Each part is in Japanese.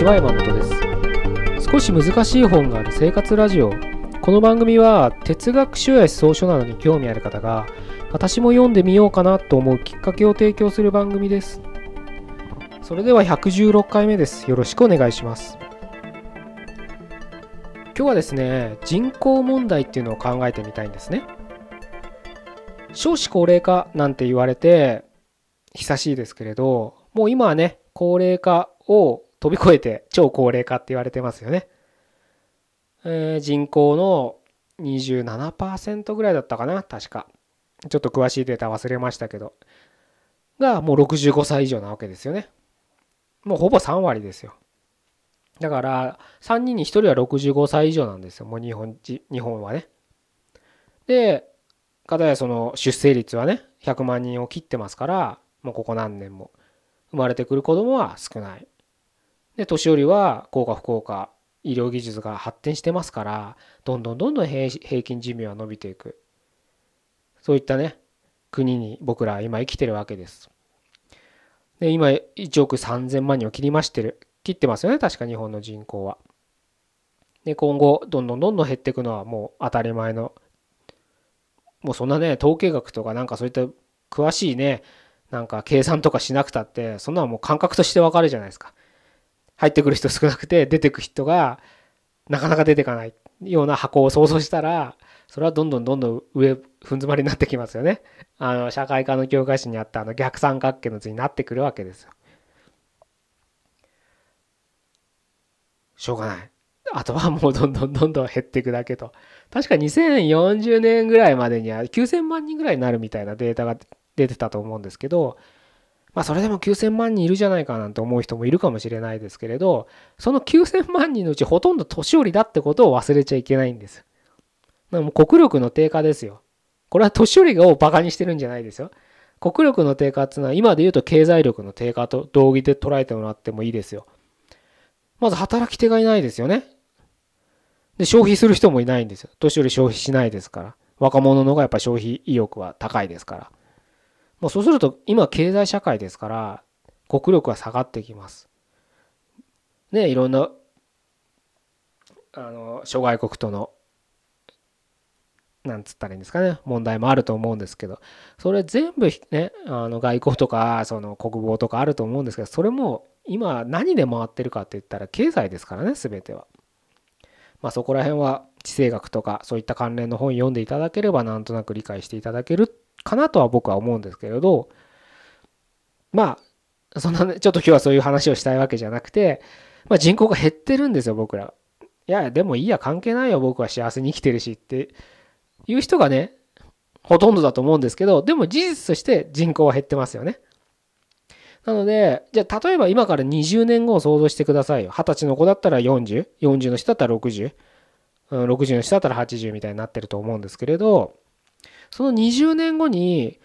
ちは山本です。少し難しい本がある生活ラジオ。この番組は哲学書や思想書などに興味ある方が私も読んでみようかなと思うきっかけを提供する番組です。それでは116回目です。よろしくお願いします。今日はですね人口問題っていうのを考えてみたいんですね。少子高齢化なんて言われて久しいですけれどもう今はね高齢化を飛び越えて超高齢化って言われてますよね。えー、人口の27%ぐらいだったかな確か。ちょっと詳しいデータ忘れましたけど。がもう65歳以上なわけですよね。もうほぼ3割ですよ。だから3人に1人は65歳以上なんですよ。もう日本日本はね。で、かたやその出生率はね、100万人を切ってますから、もうここ何年も。生まれてくる子供は少ない。で、年寄りは効果不効果、医療技術が発展してますから、どんどんどんどん平均寿命は伸びていく。そういったね、国に僕らは今生きてるわけです。で、今1億3000万人を切りましてる。切ってますよね、確か日本の人口は。で、今後、どんどんどんどん減っていくのはもう当たり前の。もうそんなね、統計学とかなんかそういった詳しいね、なんか計算とかしなくたってそんなのもう感覚としてわかるじゃないですか。入ってくる人少なくて出てく人がなかなか出てかないような箱を想像したらそれはどんどんどんどん上ふん詰まりになってきますよね。あの社会科の教科書にあったあの逆三角形の図になってくるわけですよ。しょうがない。あとはもうどんどんどんどん減っていくだけと。確か2040年ぐらいまでには9000万人ぐらいになるみたいなデータが出てたと思うんですけど、まあそれでも9000万人いるじゃないかなんて思う人もいるかもしれないですけれど、その9000万人のうちほとんど年寄りだってことを忘れちゃいけないんです。もう国力の低下ですよ。これは年寄りをバカにしてるんじゃないですよ。国力の低下っていうのは今で言うと経済力の低下と同義で捉えてもらってもいいですよ。まず働き手がいないですよね。で、消費する人もいないんですよ。年寄り消費しないですから。若者の方がやっぱ消費意欲は高いですから。もうそうすると今経済社会ですから国力は下がってきます。ねいろんなあの諸外国とのなんつったらいいんですかね問題もあると思うんですけどそれ全部ねあの外交とかその国防とかあると思うんですけどそれも今何で回ってるかって言ったら経済ですからね全ては。まあそこら辺は地政学とかそういった関連の本読んでいただければなんとなく理解していただけるかなとは僕は思うんですけれどまあそんなねちょっと今日はそういう話をしたいわけじゃなくて、まあ、人口が減ってるんですよ僕ら。いやでもいいや関係ないよ僕は幸せに生きてるしっていう人がねほとんどだと思うんですけどでも事実として人口は減ってますよね。なので、じゃあ例えば今から20年後を想像してくださいよ。20歳の子だったら40、40の人だったら60、60の人だったら80みたいになってると思うんですけれど、その20年後に、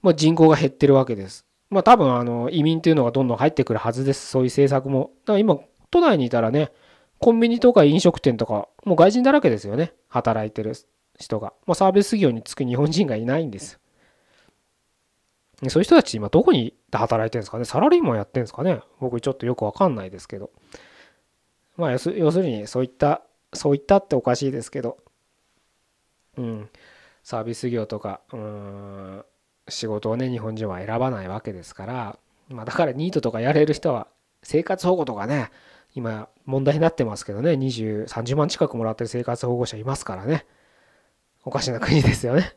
まあ、人口が減ってるわけです。まあ多分あの移民というのがどんどん入ってくるはずです。そういう政策も。だから今、都内にいたらね、コンビニとか飲食店とか、もう外人だらけですよね。働いてる人が。もうサービス業に就く日本人がいないんです。そういう人たち今どこに働いてるんですかねサラリーマンやってるんですかね僕ちょっとよくわかんないですけど。まあ要するにそういった、そういったっておかしいですけど、うん。サービス業とかうん仕事をね日本人は選ばないわけですから、まあ、だからニートとかやれる人は生活保護とかね今問題になってますけどね2030万近くもらってる生活保護者いますからね。おかしな国ですよね。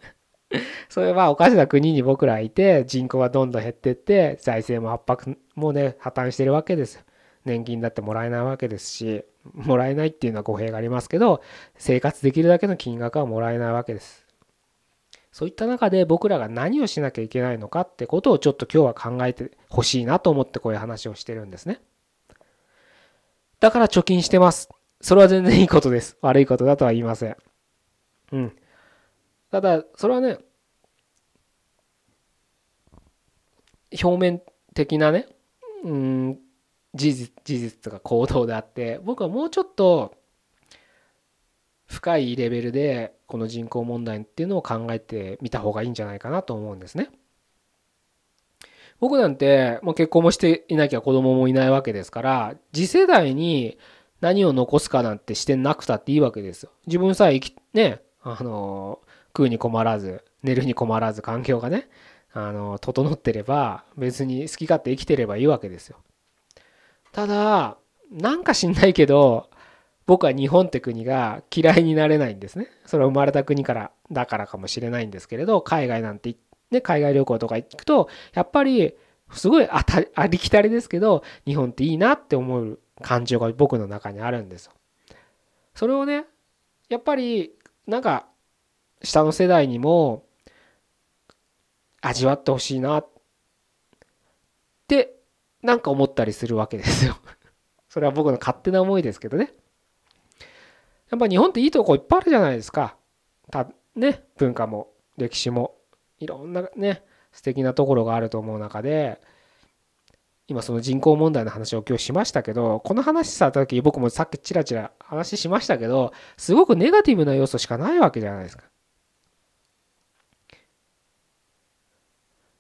それはおかしな国に僕らいて人口がどんどん減ってって財政も圧迫もね破綻してるわけです年金だってもらえないわけですしもらえないっていうのは語弊がありますけど生活できるだけの金額はもらえないわけです。そういった中で僕らが何をしなきゃいけないのかってことをちょっと今日は考えてほしいなと思ってこういう話をしてるんですね。だから貯金してます。それは全然いいことです。悪いことだとは言いません。うん。ただ、それはね、表面的なね、うん、事実、事実とか行動であって、僕はもうちょっと深いレベルでこの人口問題っていうのを考えてみた方がいいんじゃないかなと思うんですね。僕なんてもう結婚もしていなきゃ子供もいないわけですから次世代に何を残すかなんてしてなくたっていいわけですよ。自分さえ生きねあの食うに困らず寝るに困らず環境がねあの整ってれば別に好き勝手生きてればいいわけですよ。ただなんか知んないけど僕は日本って国が嫌いになれないんですね。それは生まれた国からだからかもしれないんですけれど海外なんてね海外旅行とか行くとやっぱりすごいあたありきたりですけど日本っていいなって思う感情が僕の中にあるんですよ。それをねやっぱりなんか下の世代にも味わってほしいなってなんか思ったりするわけですよ。それは僕の勝手な思いですけどね。やっぱ日本っていいとこいっぱいあるじゃないですか。たね文化も歴史もいろんなね素敵なところがあると思う中で今その人口問題の話を今日しましたけどこの話さった時僕もさっきちらちら話しましたけどすごくネガティブな要素しかないわけじゃないですか。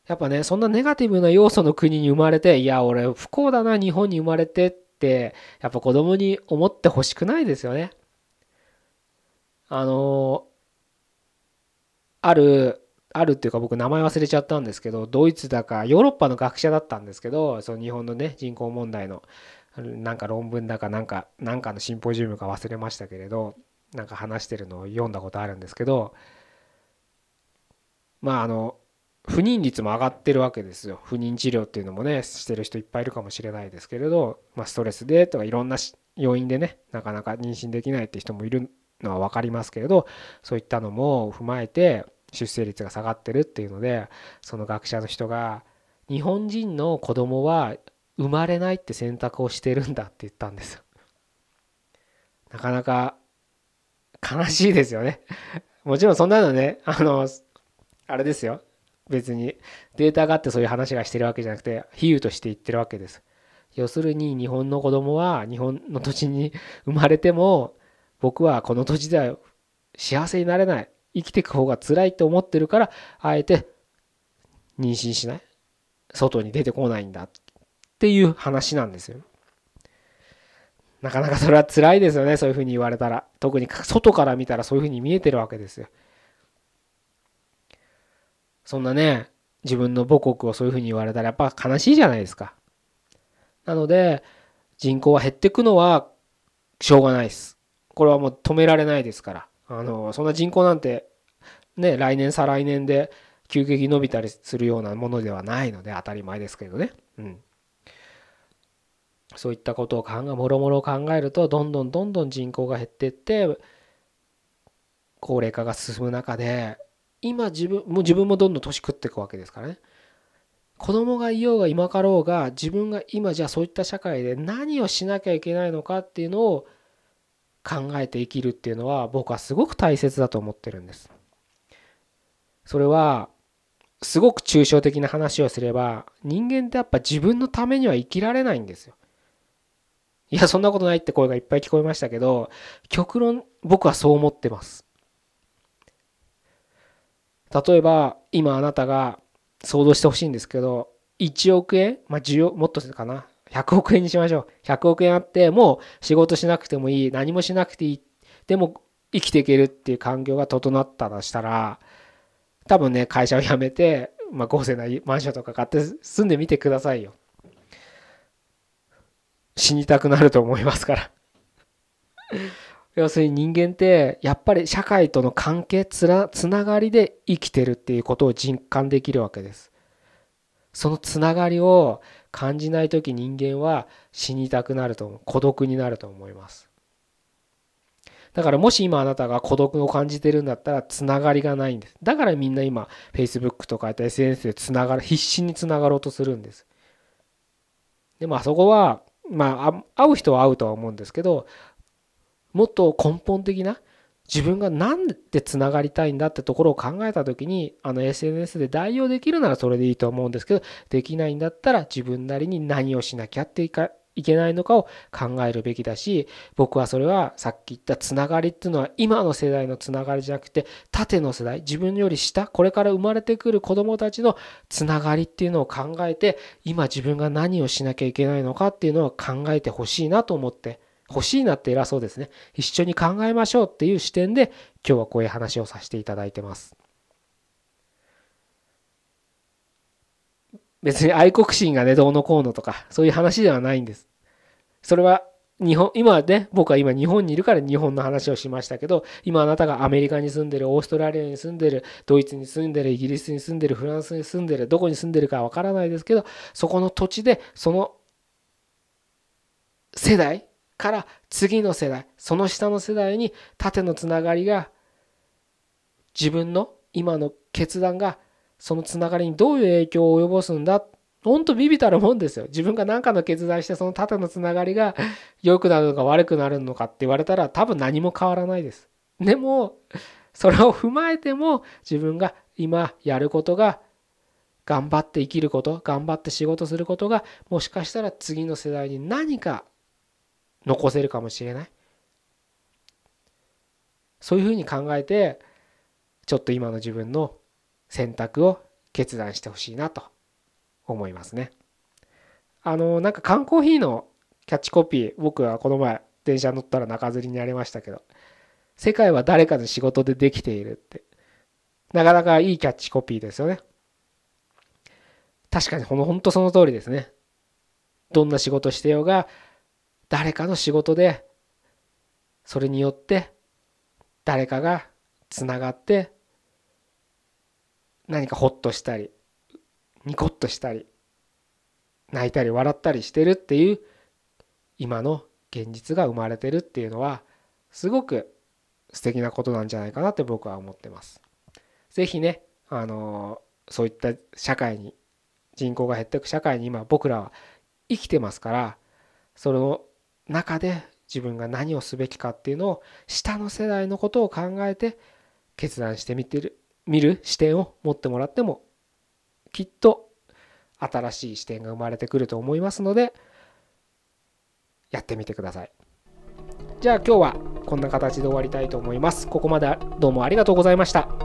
やっぱねそんなネガティブな要素の国に生まれていや俺不幸だな日本に生まれてってやっぱ子供に思ってほしくないですよね。あのあるあるっていうか僕名前忘れちゃったんですけどドイツだかヨーロッパの学者だったんですけどその日本のね人口問題のなんか論文だかなんかなんかのシンポジウムか忘れましたけれどなんか話してるのを読んだことあるんですけどまああの不妊率も上がってるわけですよ。不妊治療っていうのもねしてる人いっぱいいるかもしれないですけれど、まあ、ストレスでとかいろんな要因でねなかなか妊娠できないって人もいるのは分かりますけれどそういったのも踏まえて出生率が下がってるっていうのでその学者の人が日本人の子供は生まれないって選択をしてるんだって言ったんです。なかなか悲しいですよね。もちろんそんなのねあのあれですよ別にデータがあってそういう話がしてるわけじゃなくて比喩として言ってるわけです。要するに日本の子供は日本の土地に生まれても僕はこの土地では幸せになれない生きていく方が辛いって思ってるからあえて妊娠しない外に出てこないんだっていう話なんですよ。なかなかそれは辛いですよねそういうふうに言われたら特に外から見たらそういうふうに見えてるわけですよ。そんなね自分の母国をそういうふうに言われたらやっぱ悲しいじゃないですか。なので人口は減っていくのはしょうがないです。これはもう止められないですから。あのそんな人口なんてね来年再来年で急激伸びたりするようなものではないので当たり前ですけどね。うん。そういったことを考えもろもろ考えるとどんどんどんどん人口が減っていって高齢化が進む中で今自分も自分もどんどん年食っていくわけですからね。子供がいようが今かろうが自分が今じゃあそういった社会で何をしなきゃいけないのかっていうのを考えて生きるっていうのは僕はすごく大切だと思ってるんです。それはすごく抽象的な話をすれば人間ってやっぱ自分のためには生きられないんですよ。いやそんなことないって声がいっぱい聞こえましたけど極論僕はそう思ってます。例えば今あなたが想像してほしいんですけど1億円？まあ需要もっとするかな？100億円にしましょう。100億円あってもう仕事しなくてもいい。何もしなくていい。でも生きていけるっていう環境が整ったとしたら多分ね会社を辞めて、まあ、豪勢なマンションとか買って住んでみてくださいよ。死にたくなると思いますから。要するに人間ってやっぱり社会との関係つなつながりで生きてるっていうことを実感できるわけです。そのつながりを感じない時人間は死にたくなると孤独になると思います。だからもし今あなたが孤独を感じてるんだったらつながりがないんです。だからみんな今 Facebook とか SNS でつながる必死につながろうとするんです。でもあそこはまあ会う人は会うとは思うんですけどもっと根本的な自分が何でつながりたいんだってところを考えた時にあの SNS で代用できるならそれでいいと思うんですけどできないんだったら自分なりに何をしなきゃっていかいけないのかを考えるべきだし僕はそれはさっき言ったつながりっていうのは今の世代のつながりじゃなくて縦の世代自分より下これから生まれてくる子どもたちのつながりっていうのを考えて今自分が何をしなきゃいけないのかっていうのを考えてほしいなと思って欲しいなって偉そうですね一緒に考えましょうっていう視点で今日はこういう話をさせていただいてます。別に愛国心がね、どうのこうのとか、そういう話ではないんです。それは日本、今ね、僕は今日本にいるから日本の話をしましたけど、今あなたがアメリカに住んでる、オーストラリアに住んでる、ドイツに住んでる、イギリスに住んでる、フランスに住んでる、どこに住んでるかわからないですけど、そこの土地で、その世代から次の世代、その下の世代に縦のつながりが、自分の今の決断がそのつながりにどういう影響を及ぼすんだほんとビビたるもんですよ。自分が何かの決断してその縦のつながりが良くなるのか悪くなるのかって言われたら多分何も変わらないです。でもそれを踏まえても自分が今やることが頑張って生きること頑張って仕事することがもしかしたら次の世代に何か残せるかもしれないそういうふうに考えてちょっと今の自分の選択を決断してほしいなと思いますね。あのなんか缶コーヒーのキャッチコピー僕はこの前電車乗ったら中吊りにありましたけど「世界は誰かの仕事でできている」ってなかなかいいキャッチコピーですよね。確かにほんとその通りですね。どんな仕事してようが誰かの仕事でそれによって誰かがつながって何かホッとしたりニコッとしたり泣いたり笑ったりしてるっていう今の現実が生まれてるっていうのはすごく素敵なことなんじゃないかなって僕は思ってます。是非ねあのそういった社会に人口が減っていく社会に今僕らは生きてますからその中で自分が何をすべきかっていうのを下の世代のことを考えて決断してみてる見る視点を持ってもらってもきっと新しい視点が生まれてくると思いますのでやってみてください。じゃあ今日はこんな形で終わりたいと思います。ここまでどうもありがとうございました。